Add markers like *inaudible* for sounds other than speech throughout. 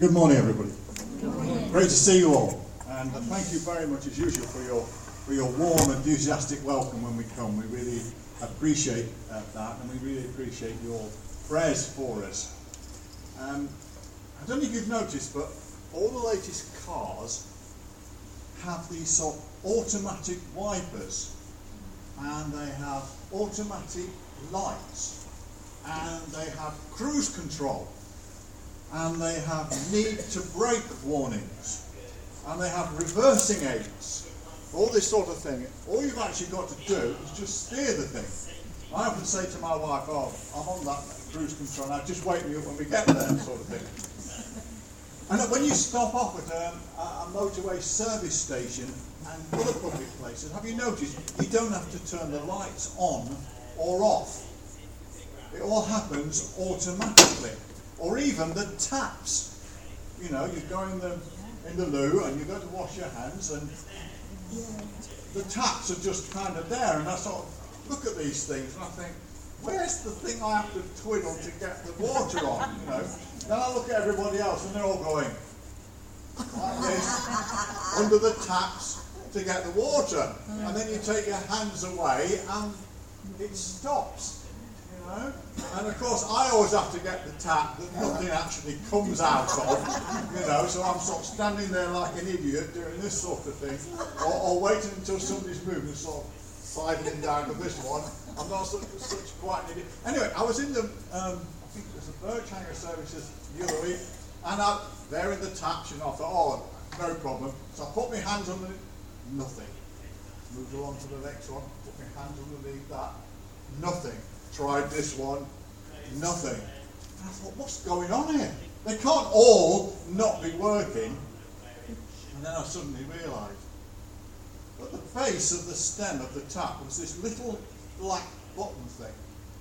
Good morning, everybody. Great to see you all, and thank you very much, as usual, for your for your warm, enthusiastic welcome when we come. We really appreciate uh, that, and we really appreciate your prayers for us. Um, I don't know if you've noticed, but all the latest cars have these sort of automatic wipers, and they have automatic lights, and they have cruise control and they have need to brake warnings, and they have reversing aids, all this sort of thing. All you've actually got to do is just steer the thing. I often say to my wife, "Oh, I'm on that cruise control now. Just wake me up when we get there," sort of thing. And when you stop off at um, a, a motorway service station and other public places, have you noticed you don't have to turn the lights on or off? It all happens automatically or even the taps. You know, you go in the in the loo and you go to wash your hands, and the taps are just kind of there. And I sort of look at these things and I think, where's the thing I have to twiddle to get the water on? You know. Then I look at everybody else and they're all going like this under the taps to get the water, and then you take your hands away and it stops. And of course, I always have to get the tap that nothing actually comes out of, you know, so I'm sort of standing there like an idiot doing this sort of thing, or, or waiting until somebody's moving, sort of sliding down to this one. I'm not such, such quite an idiot. Anyway, I was in the, um, I think it was the Birch services week, and I, there in the taps, know, I thought, oh, no problem. So I put my hands on the, nothing. Moved along to the next one, put my hands underneath that, nothing tried this one, nothing. And I thought, what's going on here? They can't all not be working. And then I suddenly realised that the face of the stem of the tap was this little black button thing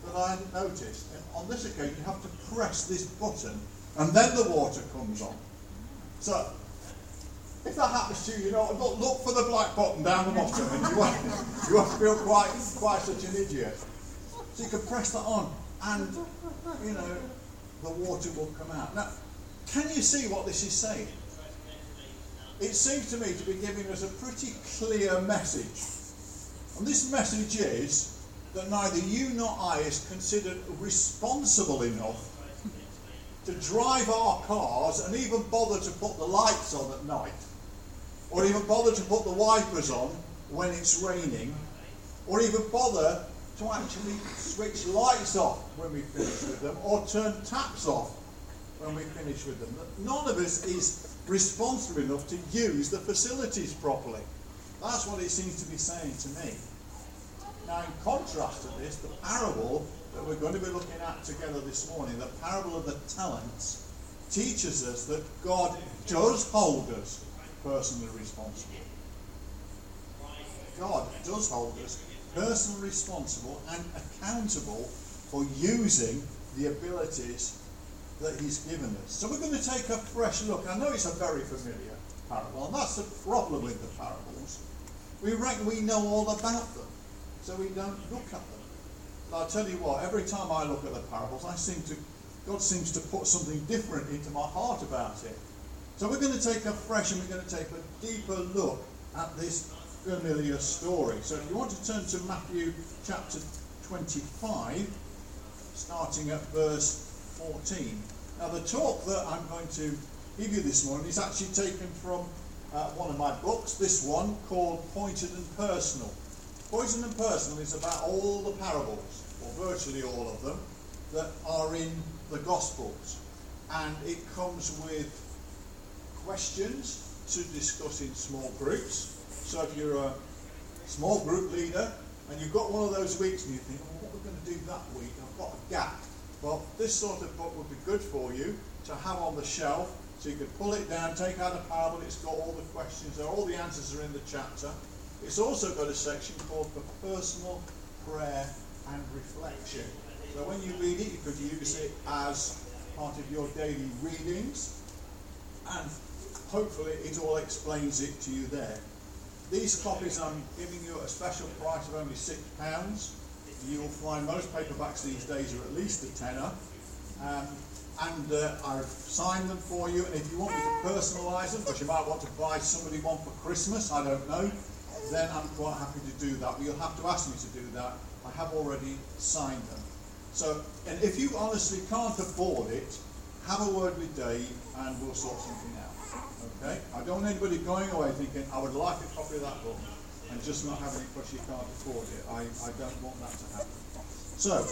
that I hadn't noticed. And on this occasion, you have to press this button and then the water comes on. So, if that happens to you, you know, look for the black button down the bottom and *laughs* you won't, you won't feel quite, quite such an idiot. So you can press that on and, you know, the water will come out. Now, can you see what this is saying? It seems to me to be giving us a pretty clear message. And this message is that neither you nor I is considered responsible enough to drive our cars and even bother to put the lights on at night, or even bother to put the wipers on when it's raining, or even bother to actually switch lights off when we finish with them or turn taps off when we finish with them. None of us is responsible enough to use the facilities properly. That's what it seems to be saying to me. Now, in contrast to this, the parable that we're going to be looking at together this morning, the parable of the talents, teaches us that God does hold us personally responsible. God does hold us personally responsible and accountable for using the abilities that He's given us. So we're going to take a fresh look. I know it's a very familiar parable, and that's the problem with the parables. We reckon we know all about them, so we don't look at them. I'll tell you what, every time I look at the parables, I seem to God seems to put something different into my heart about it. So we're going to take a fresh and we're going to take a deeper look at this familiar story. So if you want to turn to Matthew chapter 25, starting at verse 14. Now, the talk that I'm going to give you this morning is actually taken from uh, one of my books, this one called Pointed and Personal. Pointed and Personal is about all the parables, or virtually all of them, that are in the Gospels. And it comes with questions to discuss in small groups so if you're a small group leader and you've got one of those weeks and you think, well, what are we going to do that week? I've got a gap. Well, this sort of book would be good for you to have on the shelf so you could pull it down, take out a parable, it's got all the questions there, all the answers are in the chapter. It's also got a section called for personal prayer and reflection. So when you read it, you could use it as part of your daily readings, and hopefully it all explains it to you there. These copies I'm giving you at a special price of only £6. You'll find most paperbacks these days are at least a tenner. Um, and uh, I've signed them for you. And if you want me to personalise them, because you might want to buy somebody one for Christmas, I don't know, then I'm quite happy to do that. But you'll have to ask me to do that. I have already signed them. So, and if you honestly can't afford it, have a word with Dave and we'll sort something out. Okay? I don't want anybody going away thinking, I would like a copy of that book and just not having it because you can't afford it. I, I don't want that to happen. So,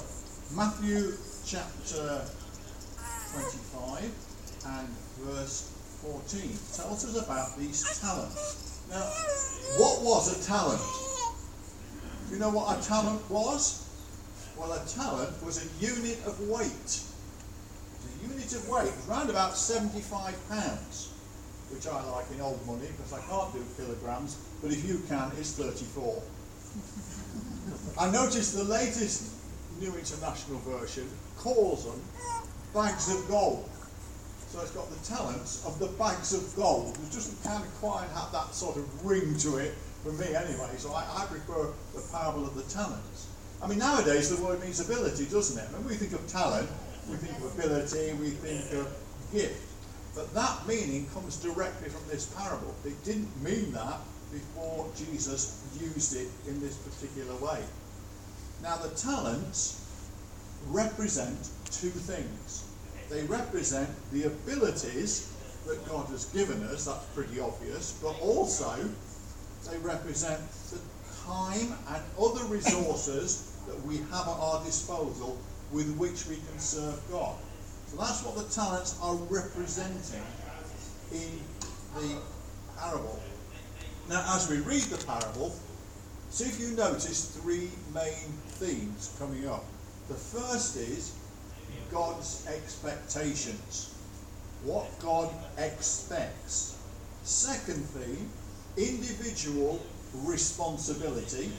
Matthew chapter 25 and verse 14 tells us about these talents. Now, what was a talent? Do you know what a talent was? Well, a talent was a unit of weight. A unit of weight around about 75 pounds, which I like in old money because I can't do kilograms, but if you can, it's 34. I noticed the latest New International Version calls them bags of gold. So it's got the talents of the bags of gold. It doesn't kind of quite have that sort of ring to it for me anyway, so I, I prefer the parable of the talents. I mean, nowadays the word means ability, doesn't it? When we think of talent, we think of ability, we think of gift. But that meaning comes directly from this parable. It didn't mean that before Jesus used it in this particular way. Now, the talents represent two things. They represent the abilities that God has given us, that's pretty obvious, but also they represent the time and other resources that we have at our disposal with which we can serve God. So that's what the talents are representing in the parable. Now, as we read the parable, see if you notice three main themes coming up. The first is God's expectations. What God expects. Second theme, individual responsibility.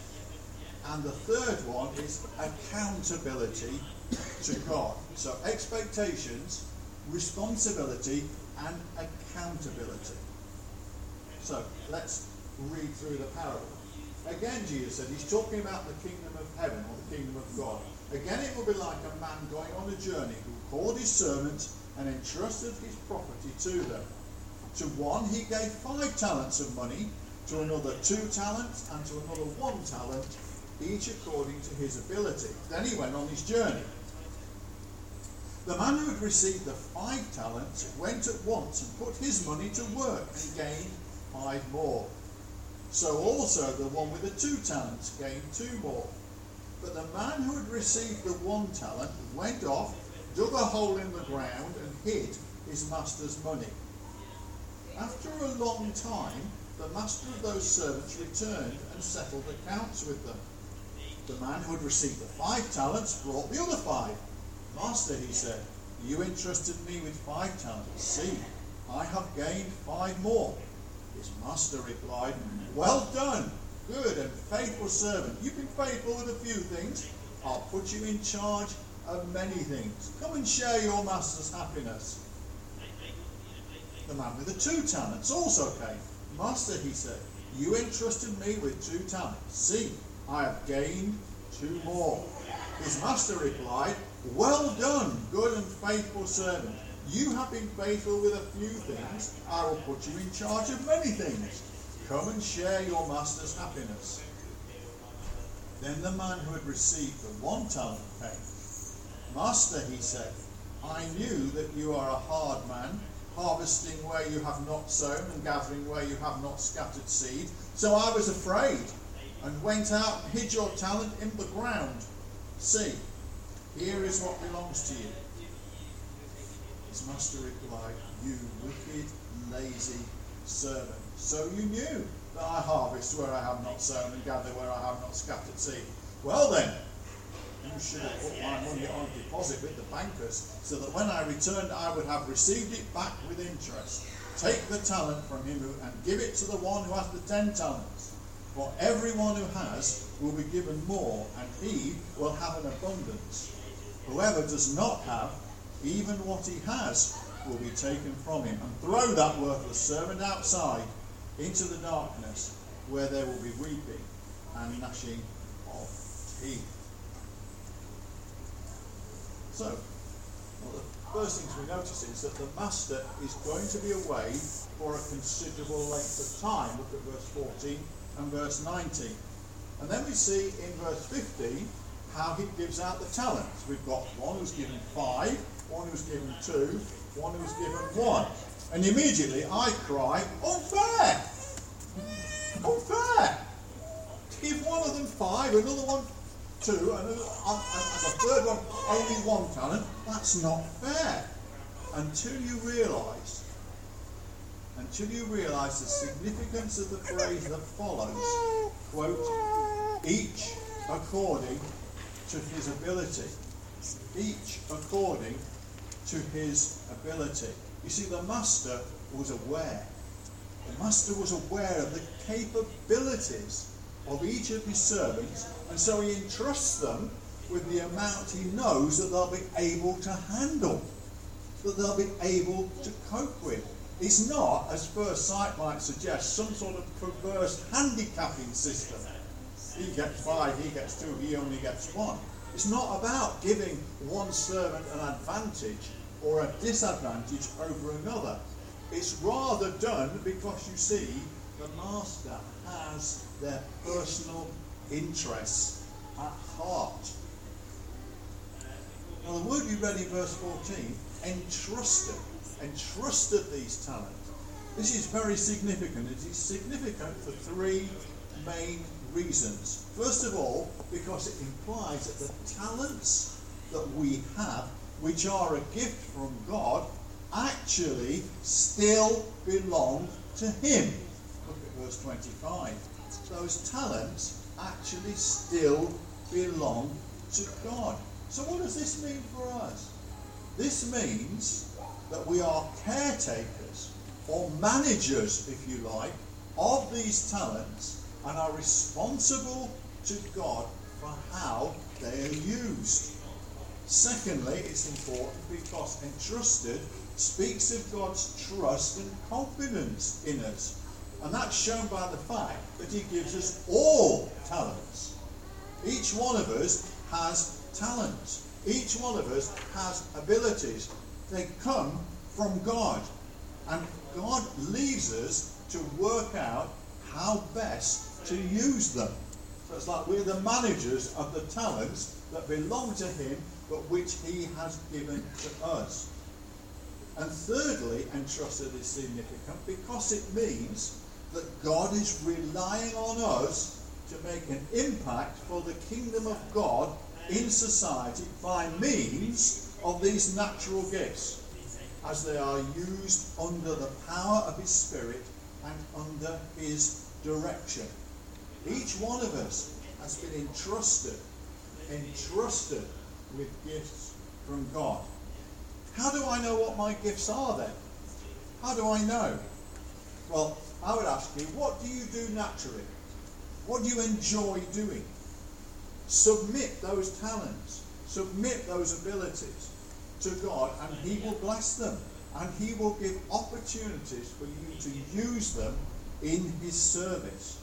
And the third one is accountability to God. So expectations, responsibility, and accountability. So let's read through the parable. Again, Jesus said, He's talking about the kingdom of heaven or the kingdom of God. Again, it will be like a man going on a journey who called his servants and entrusted his property to them. To one he gave five talents of money to another two talents, and to another one talent, each according to his ability. Then he went on his journey. The man who had received the five talents went at once and put his money to work and gained five more. So also the one with the two talents gained two more. But the man who had received the one talent went off, dug a hole in the ground, and hid his master's money. After a long time, the master of those servants returned and settled accounts with them. The man who had received the five talents brought the other five. Master, he said, you entrusted me with five talents. See, I have gained five more. His master replied, Well done, good and faithful servant. You've been faithful with a few things. I'll put you in charge of many things. Come and share your master's happiness. The man with the two talents also came. Master, he said, you entrusted me with two talents. See, I have gained two more. His master replied, Well done, good and faithful servant. You have been faithful with a few things. I will put you in charge of many things. Come and share your master's happiness. Then the man who had received the one talent came. Master, he said, I knew that you are a hard man harvesting where you have not sown and gathering where you have not scattered seed. So I was afraid and went out and hid your talent in the ground. See, here is what belongs to you. His master replied, You wicked, lazy servant. So you knew that I harvest where I have not sown and gather where I have not scattered seed. Well then, you should have put my money on deposit with the bankers, so that when I returned, I would have received it back with interest. Take the talent from him who and give it to the one who has the ten talents. For everyone who has will be given more, and he will have an abundance. Whoever does not have, even what he has, will be taken from him. And throw that worthless servant outside into the darkness, where there will be weeping and gnashing of teeth. So, what the first things we notice is that the master is going to be away for a considerable length of time. Look at verse 14 and verse 19. And then we see in verse 15 how he gives out the talents. We've got one who's given five, one who's given two, one who's given one. And immediately I cry, oh, unfair! Unfair! Oh, Give one of them five, another one two, and, and the third one only one talent. That's not fair. Until you realise, until you realise the significance of the phrase that follows, quote, each according to his ability. Each according to his ability. You see, the master was aware. The master was aware of the capabilities of each of his servants, and so he entrusts them with the amount he knows that they'll be able to handle, that they'll be able to cope with. It's not, as first sight might suggest, some sort of perverse handicapping system. He gets five, he gets two, he only gets one. It's not about giving one servant an advantage or a disadvantage over another. It's rather done because you see the master has their personal interests at heart. Now, the word we read in verse 14, entrusted, entrusted these talents. This is very significant. It is significant for three main reasons. First of all, because it implies that the talents that we have, which are a gift from God, actually still belong to Him. Look at verse 25. Those talents actually still belong to God. So, what does this mean for us? This means that we are caretakers or managers, if you like, of these talents and are responsible to God for how they are used. Secondly, it's important because entrusted speaks of God's trust and confidence in us. And that's shown by the fact that He gives us all talents. Each one of us has talents. Each one of us has abilities. They come from God. And God leaves us to work out how best to use them. So it's like we're the managers of the talents that belong to Him, but which He has given to us. And thirdly, entrusted is significant because it means that God is relying on us to make an impact for the kingdom of God in society by means of these natural gifts as they are used under the power of His Spirit and under His direction. Each one of us has been entrusted, entrusted with gifts from God. How do I know what my gifts are then? How do I know? Well, I would ask you, what do you do naturally? What do you enjoy doing? Submit those talents, submit those abilities to God, and He will bless them. And He will give opportunities for you to use them in His service.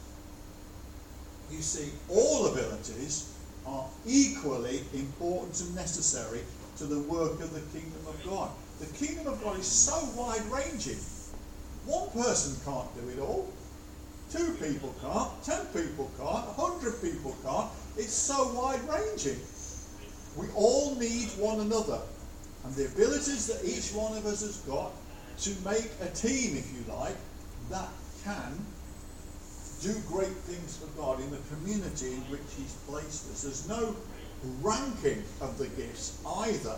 You see, all abilities are equally important and necessary to the work of the kingdom of God. The kingdom of God is so wide ranging. One person can't do it all. Two people can't. Ten people can't. A hundred people can't. It's so wide ranging. We all need one another. And the abilities that each one of us has got to make a team, if you like, that can do great things for God in the community in which He's placed us. There's no ranking of the gifts either.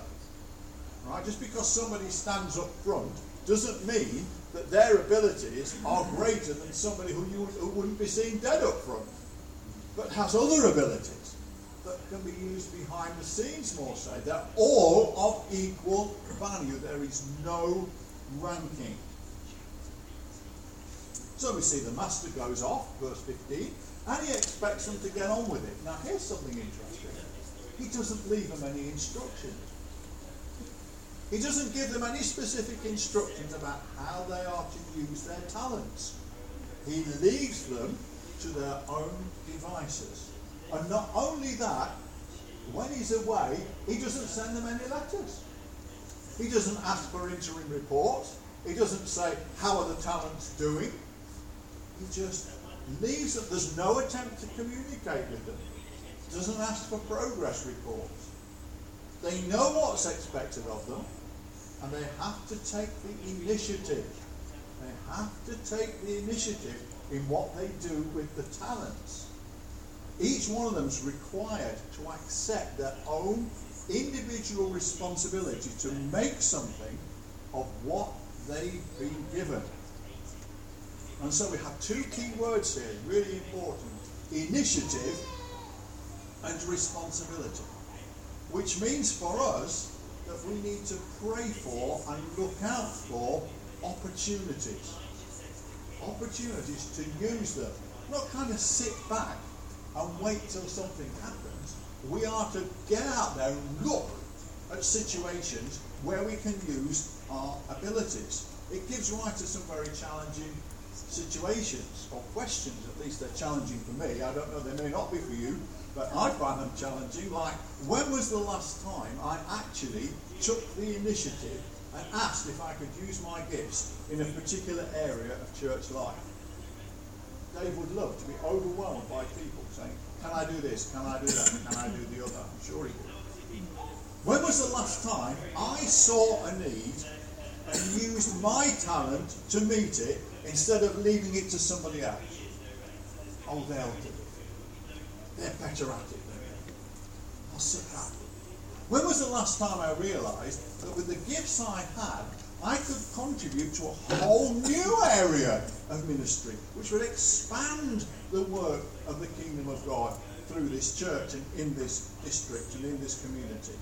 Right? Just because somebody stands up front doesn't mean that their abilities are greater than somebody who, you, who wouldn't be seen dead up front, but has other abilities that can be used behind the scenes more so. They're all of equal value. There is no ranking. So we see the master goes off, verse 15, and he expects them to get on with it. Now here's something interesting. He doesn't leave them any instructions. He doesn't give them any specific instructions about how they are to use their talents. He leaves them to their own devices. And not only that, when he's away, he doesn't send them any letters. He doesn't ask for interim reports. He doesn't say, How are the talents doing? He just leaves it. There's no attempt to communicate with them. Doesn't ask for progress reports. They know what's expected of them, and they have to take the initiative. They have to take the initiative in what they do with the talents. Each one of them is required to accept their own individual responsibility to make something of what they've been given. And so we have two key words here, really important initiative and responsibility. Which means for us that we need to pray for and look out for opportunities. Opportunities to use them. Not kind of sit back and wait till something happens. We are to get out there and look at situations where we can use our abilities. It gives rise to some very challenging situations or questions, at least they're challenging for me. I don't know, they may not be for you, but I find them challenging. Like, when was the last time I actually took the initiative and asked if I could use my gifts in a particular area of church life? Dave would love to be overwhelmed by people saying, Can I do this? Can I do that? Can I do the other? I'm sure he would. When was the last time I saw a need and used my talent to meet it instead of leaving it to somebody else. Oh, they'll do it. They're better at it. I'll sit back. When was the last time I realised that with the gifts I had, I could contribute to a whole new area of ministry, which would expand the work of the kingdom of God through this church and in this district and in this community?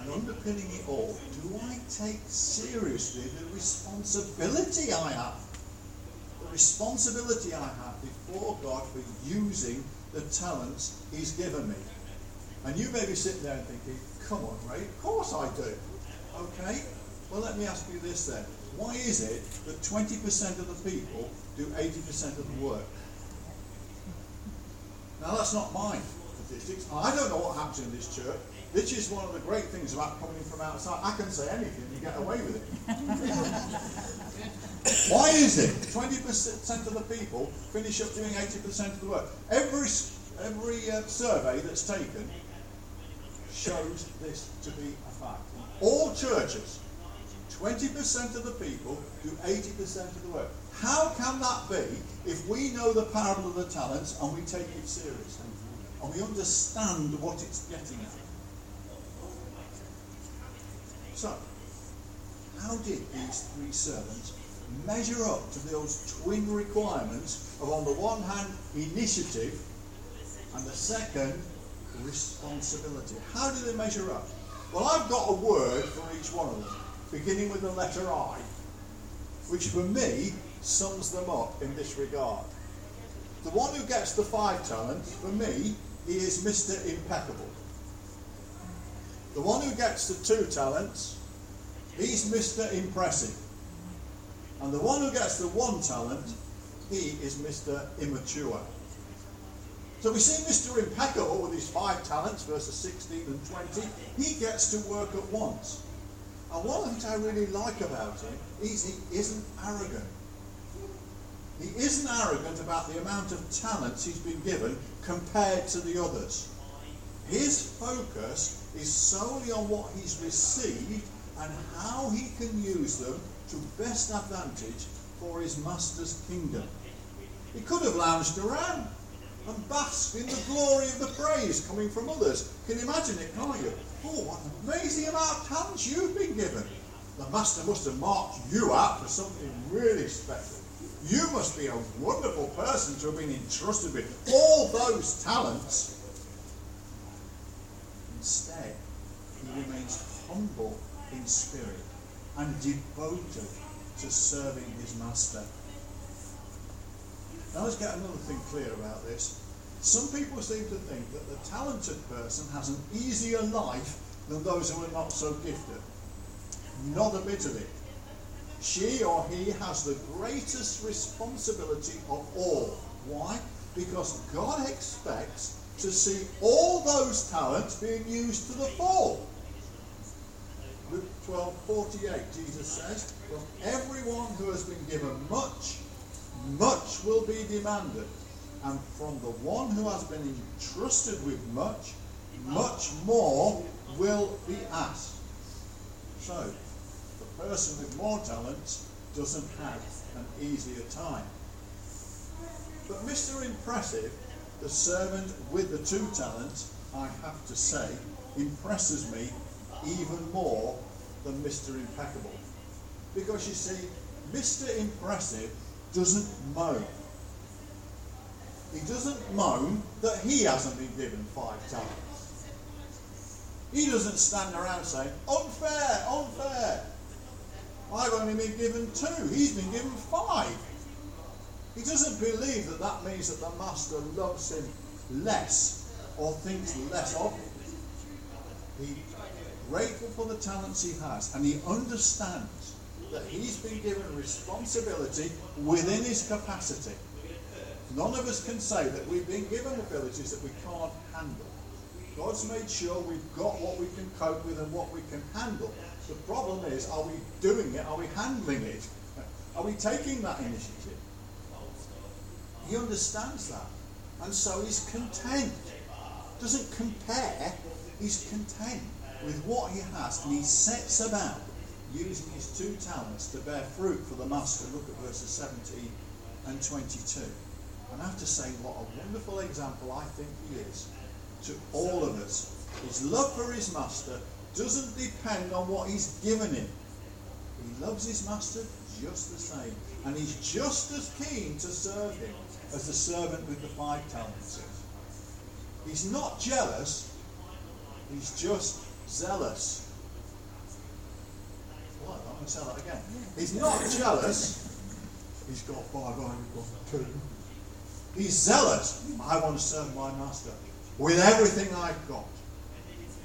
And underpinning it all, do I take seriously the responsibility I have? The responsibility I have before God for using the talents He's given me. And you may be sitting there thinking, come on, Ray, of course I do. Okay? Well, let me ask you this then. Why is it that 20% of the people do 80% of the work? Now, that's not my statistics. I don't know what happens in this church. This is one of the great things about coming from outside. I can say anything, you get away with it. *laughs* Why is it 20% of the people finish up doing 80% of the work? Every, every uh, survey that's taken shows this to be a fact. All churches, 20% of the people do 80% of the work. How can that be if we know the parable of the talents and we take it seriously? And we understand what it's getting at? So, how did these three servants measure up to those twin requirements of, on the one hand, initiative, and the second, responsibility? How do they measure up? Well, I've got a word for each one of them, beginning with the letter I, which for me sums them up in this regard. The one who gets the five talents, for me, he is Mr. Impeccable. The one who gets the two talents, he's Mr. Impressive. And the one who gets the one talent, he is Mr. Immature. So we see Mr. Impeccable with his five talents, verses 16 and 20. He gets to work at once. And one of the things I really like about him is he isn't arrogant. He isn't arrogant about the amount of talents he's been given compared to the others. His focus is solely on what he's received and how he can use them to best advantage for his master's kingdom. He could have lounged around and basked in the glory of the praise coming from others. Can you imagine it, can't you? Oh, what an amazing amount of talents you've been given. The master must have marked you out for something really special. You must be a wonderful person to have been entrusted with all those talents. Instead, he remains humble in spirit and devoted to serving his master. Now let's get another thing clear about this. Some people seem to think that the talented person has an easier life than those who are not so gifted. Not a bit of it. She or he has the greatest responsibility of all. Why? Because God expects to see all those talents being used to the full. 12 48, Jesus says, From everyone who has been given much, much will be demanded. And from the one who has been entrusted with much, much more will be asked. So, person with more talents doesn't have an easier time. But Mr. Impressive, the servant with the two talents, I have to say, impresses me even more than Mr. Impeccable. Because you see, Mr. Impressive doesn't moan. He doesn't moan that he hasn't been given five talents. He doesn't stand around saying, unfair, unfair. I've only been given two. He's been given five. He doesn't believe that that means that the master loves him less or thinks less of him. He's grateful for the talents he has and he understands that he's been given responsibility within his capacity. None of us can say that we've been given abilities that we can't handle. God's made sure we've got what we can cope with and what we can handle. The problem is, are we doing it? Are we handling it? Are we taking that initiative? He understands that. And so he's content. Doesn't compare, he's content with what he has. And he sets about using his two talents to bear fruit for the master. Look at verses 17 and 22. And I have to say, what a wonderful example I think he is to all of us. His love for his master doesn't depend on what he's given him. He loves his master just the same. And he's just as keen to serve him as the servant with the five talents is. He's not jealous, he's just zealous. What? I'm going to say that again. He's not jealous, he's got five, I've got two. He's zealous. I want to serve my master with everything I've got,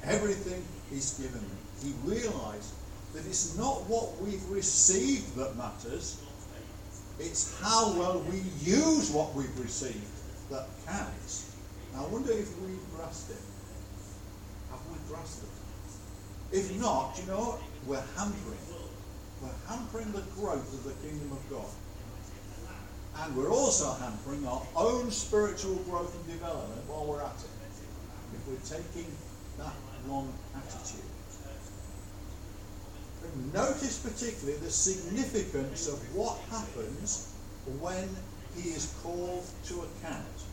everything he's given me. He realized that it's not what we've received that matters, it's how well we use what we've received that counts. Now, I wonder if we've grasped it. Have we grasped it? If not, you know what? We're hampering. We're hampering the growth of the kingdom of God. And we're also hampering our own spiritual growth and development while we're at it. If we're taking that wrong attitude. And Notice particularly the significance of what happens when he is called to account.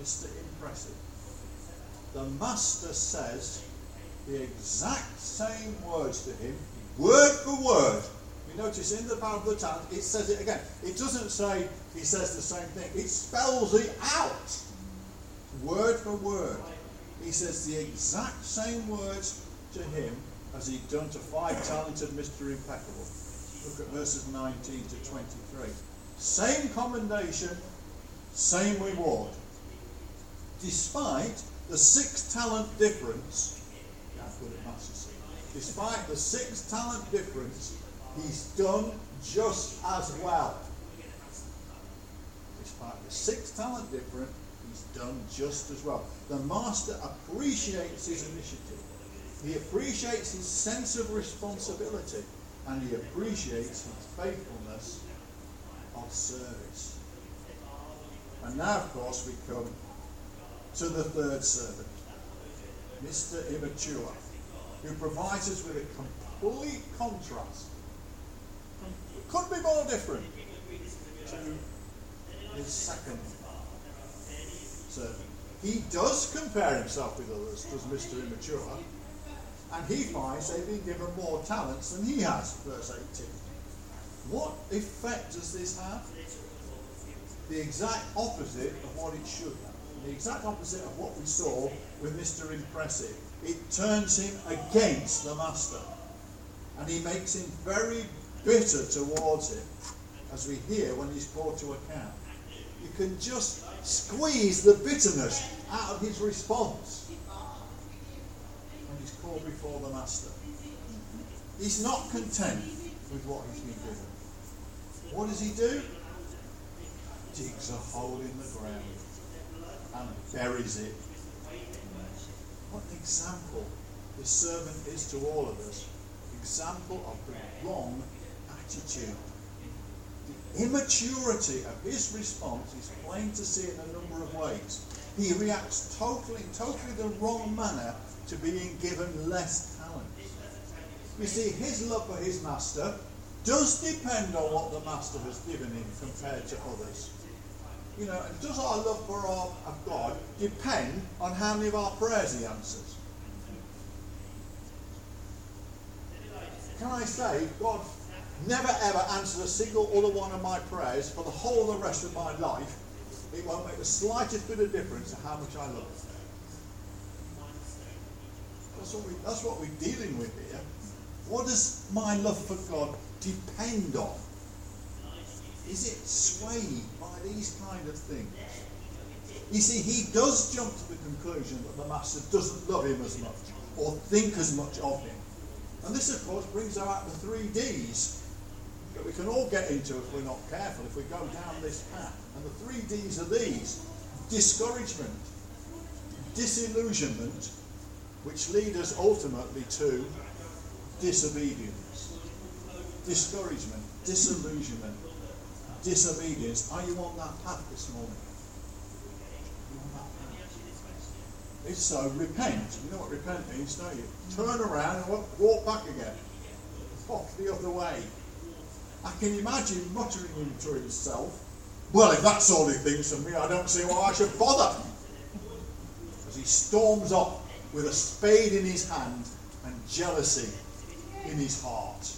Mr. Impressive. The master says the exact same words to him, word for word. You notice in the parable of the talent, it says it again. It doesn't say he says the same thing, it spells it out, word for word. He says the exact same words to him as he'd done to five talented Mr. Impeccable. Look at verses 19 to 23. Same commendation, same reward. Despite the six talent difference, despite the six talent difference, he's done just as well. Despite the six talent difference, he's done just as well. The master appreciates his initiative. He appreciates his sense of responsibility and he appreciates his faithfulness of service. And now, of course, we come to the third servant, Mr. Immature, who provides us with a complete contrast. It couldn't be more different to his second servant. He does compare himself with others, does Mr. Immature, and he finds they've been given more talents than he has, verse 18. What effect does this have? The exact opposite of what it should have. The exact opposite of what we saw with Mr. Impressive. It turns him against the master. And he makes him very bitter towards him, as we hear when he's brought to account. You can just squeeze the bitterness out of his response when he's called before the master. He's not content with what he's been given. What does he do? Digs a hole in the ground and buries it. What an example the servant is to all of us. example of the wrong attitude. Immaturity of his response is plain to see in a number of ways. He reacts totally, totally the wrong manner to being given less talent. You see, his love for his master does depend on what the master has given him compared to others. You know, and does our love for our, of God depend on how many of our prayers he answers? Can I say, God never ever answers a single other one of my prayers for the whole of the rest of my life. It won't make the slightest bit of difference to how much I love. That's what, we, that's what we're dealing with here. What does my love for God depend on? Is it swayed by these kind of things? You see, he does jump to the conclusion that the master doesn't love him as much or think as much of him. And this, of course, brings out the three D's that we can all get into if we're not careful, if we go down this path. And the three D's are these discouragement, disillusionment, which lead us ultimately to disobedience. Discouragement, disillusionment, disobedience. Are you on that path this morning? If so, uh, repent. You know what repent means, don't you? Turn around and walk back again. Walk the other way. I can imagine muttering to himself, Well, if that's all he thinks of me, I don't see why I should bother. As he storms off with a spade in his hand and jealousy in his heart.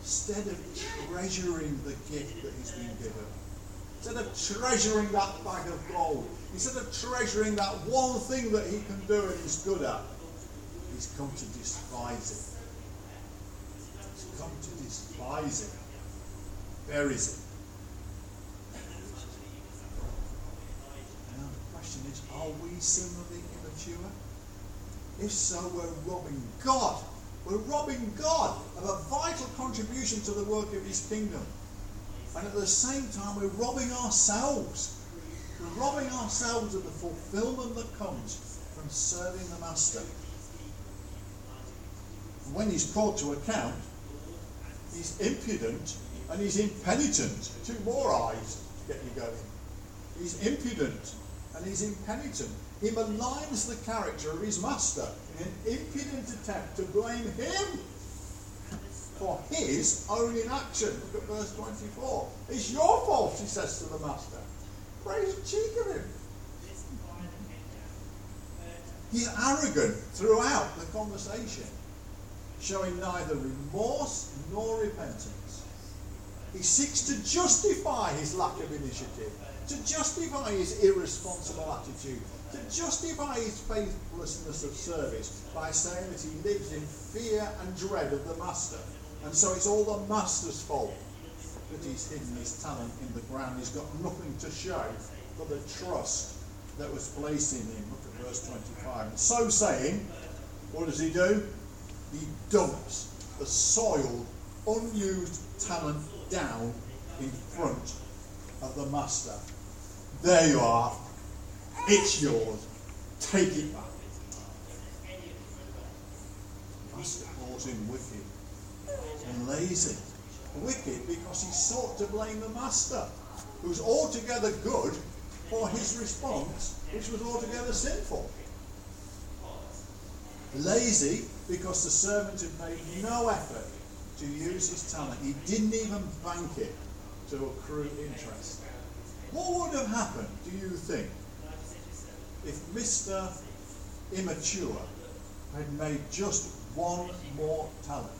Instead of treasuring the gift that he's been given, instead of treasuring that bag of gold, instead of treasuring that one thing that he can do and he's good at, he's come to despise it. To despise it. Buries it. Now, the question is, are we similarly immature? If so, we're robbing God. We're robbing God of a vital contribution to the work of His kingdom. And at the same time, we're robbing ourselves. We're robbing ourselves of the fulfillment that comes from serving the Master. And when he's called to account, he's impudent and he's impenitent. Two more eyes to get you going. He's impudent and he's impenitent. He maligns the character of his master in an impudent attempt to blame him for his own inaction. Look at verse 24. It's your fault, he says to the master. Praise the cheek of him. He's arrogant throughout the conversation, showing neither remorse nor repentance. He seeks to justify his lack of initiative to justify his irresponsible attitude, to justify his faithlessness of service by saying that he lives in fear and dread of the master. And so it's all the master's fault that he's hidden his talent in the ground. He's got nothing to show for the trust that was placed in him. Look at verse 25. And so saying, what does he do? He dumps the soiled, unused talent down in front of the master. There you are. It's yours. Take it back. The master calls him wicked and lazy. Wicked because he sought to blame the master, who's altogether good for his response, which was altogether sinful. Lazy because the servant had made no effort to use his talent. He didn't even bank it to accrue interest. What would have happened, do you think, if Mr. Immature had made just one more talent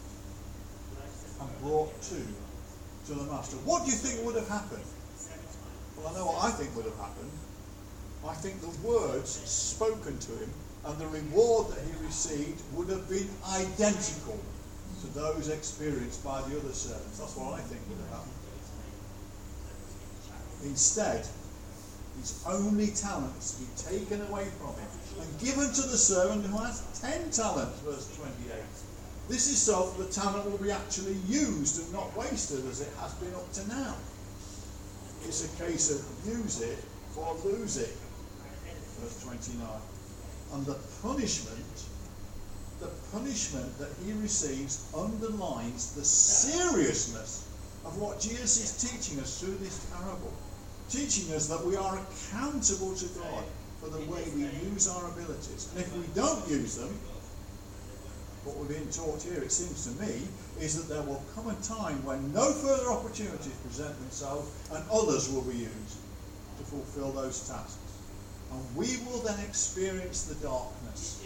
and brought two to the master? What do you think would have happened? Well, I know what I think would have happened. I think the words spoken to him and the reward that he received would have been identical to those experienced by the other servants. That's what I think would have happened. Instead, his only talent is to be taken away from him and given to the servant who has ten talents, verse 28. This is so that the talent will be actually used and not wasted as it has been up to now. It's a case of use it or lose it, verse 29. And the punishment the punishment that he receives underlines the seriousness of what Jesus is teaching us through this parable. Teaching us that we are accountable to God for the way we use our abilities. And if we don't use them, what we're being taught here, it seems to me, is that there will come a time when no further opportunities present themselves and others will be used to fulfill those tasks. And we will then experience the darkness.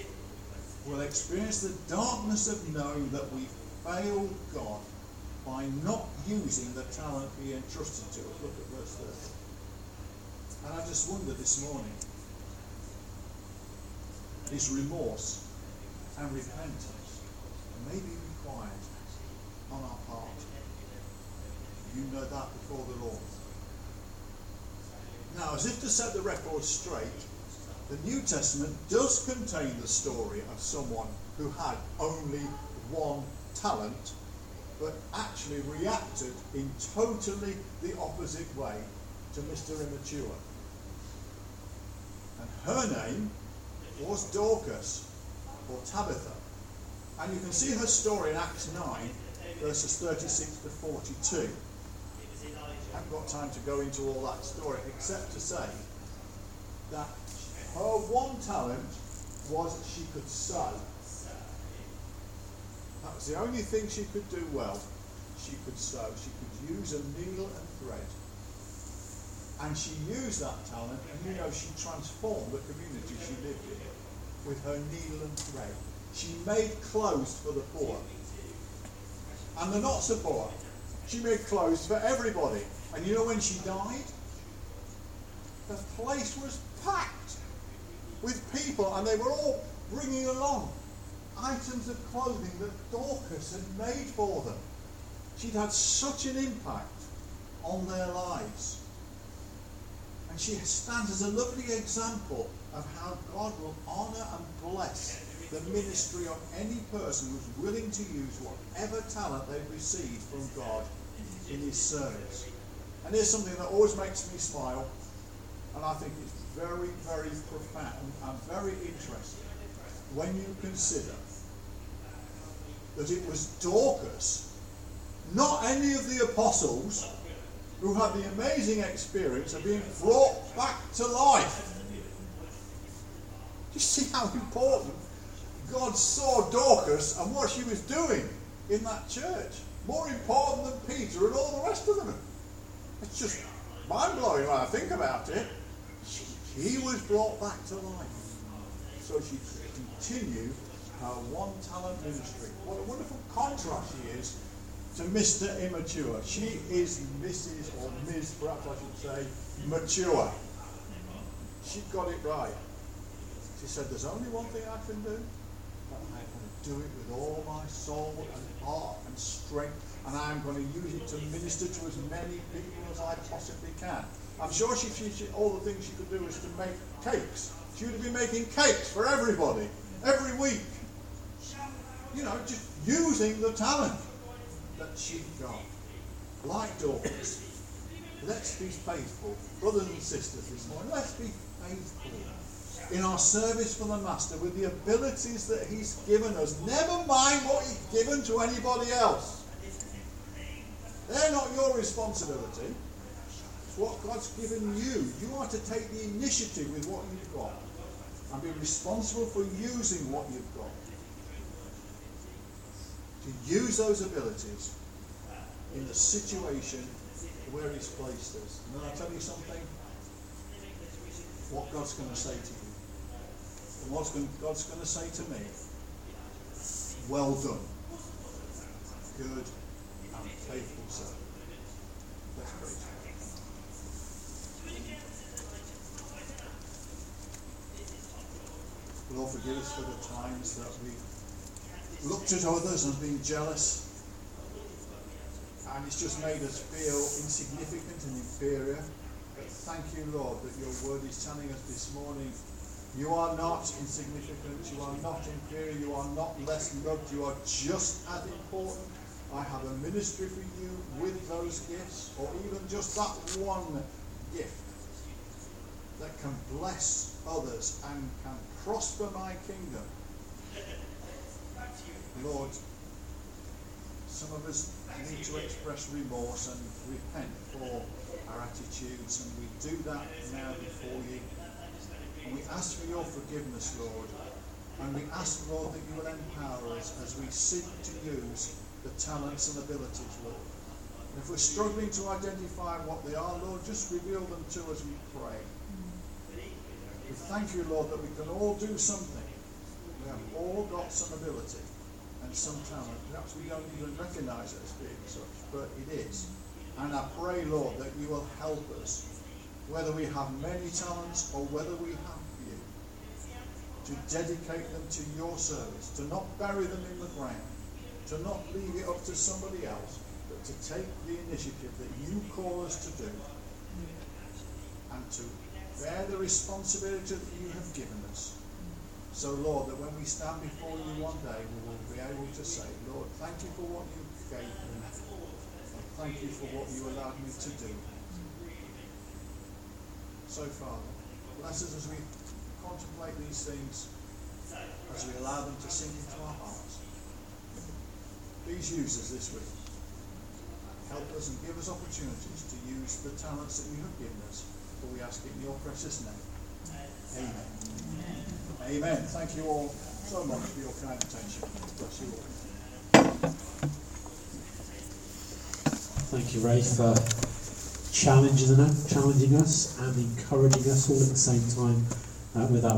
We'll experience the darkness of knowing that we failed God by not using the talent he entrusted to us. Look at verse 30. And I just wonder this morning, is remorse and repentance may be required on our part. You know that before the Lord. Now, as if to set the record straight, the New Testament does contain the story of someone who had only one talent, but actually reacted in totally the opposite way to Mr. Immature. And her name was Dorcas, or Tabitha. And you can see her story in Acts 9, verses 36 to 42. Haven't got time to go into all that story, except to say that her one talent was she could sew. That was the only thing she could do well. She could sew. She could use a needle and thread. And she used that talent, and you know, she transformed the community she lived in with her needle and thread. She made clothes for the poor. And the not so poor. She made clothes for everybody. And you know when she died? The place was packed with people, and they were all bringing along items of clothing that Dorcas had made for them. She'd had such an impact on their lives. And she stands as a lovely example of how God will honour and bless the ministry of any person who's willing to use whatever talent they've received from God in his service. And here's something that always makes me smile, and I think it's very, very profound and very interesting when you consider that it was Dorcas, not any of the apostles, who had the amazing experience of being brought back to life. You see how important God saw Dorcas and what she was doing in that church. More important than Peter and all the rest of them. It's just mind blowing when I think about it. She was brought back to life so she could continue her one talent ministry. What a wonderful contrast she is to Mr. Immature. She is Mrs. or Ms. perhaps I should say, mature. She got it right. She said, There's only one thing I can do, but I'm going to do it with all my soul and heart and strength, and I'm going to use it to minister to as many people as I possibly can. I'm sure she, she, she all the things she could do was to make cakes. She would be making cakes for everybody, every week. You know, just using the talent that she got. Like Dorcas. Let's be faithful. Brothers and sisters this morning, let's be faithful in our service for the Master with the abilities that He's given us. Never mind what He's given to anybody else. They're not your responsibility. It's what God's given you. You are to take the initiative with what you've got and be responsible for using what you've got. To use those abilities in the situation where He's placed us. And then I tell you something, what God's going to say to you. And what God's going to say to me, well done, good and faithful servant. Let's pray. Lord, forgive us for the times that we looked at others and been jealous, and it's just made us feel insignificant and inferior. But thank you, Lord, that your word is telling us this morning you are not insignificant, you are not inferior, you are not less loved, you are just as important. I have a ministry for you with those gifts, or even just that one gift that can bless others and can prosper my kingdom. Lord, some of us need to express remorse and repent for our attitudes, and we do that now before you. We ask for your forgiveness, Lord. And we ask, Lord, that you will empower us as we seek to use the talents and abilities, Lord. And if we're struggling to identify what they are, Lord, just reveal them to us, we pray. We thank you, Lord, that we can all do something. We have all got some ability and some talent. Perhaps we don't even recognize it as being such, but it is. And I pray, Lord, that you will help us, whether we have many talents or whether we have few, to dedicate them to your service, to not bury them in the ground, to not leave it up to somebody else, but to take the initiative that you call us to do and to bear the responsibility that you have given us. So, Lord, that when we stand before you one day, we will be able to say, Lord, thank you for what you gave me, and thank you for what you allowed me to do. So, Father, bless us as we contemplate these things, as we allow them to sink into our hearts. Please use us this week. Help us and give us opportunities to use the talents that you have given us. For we ask it in your precious name. Amen. Amen. Thank you all so much for your kind attention. Bless you all. Thank you, Ray, for challenging, us and encouraging us all at the same time uh, with that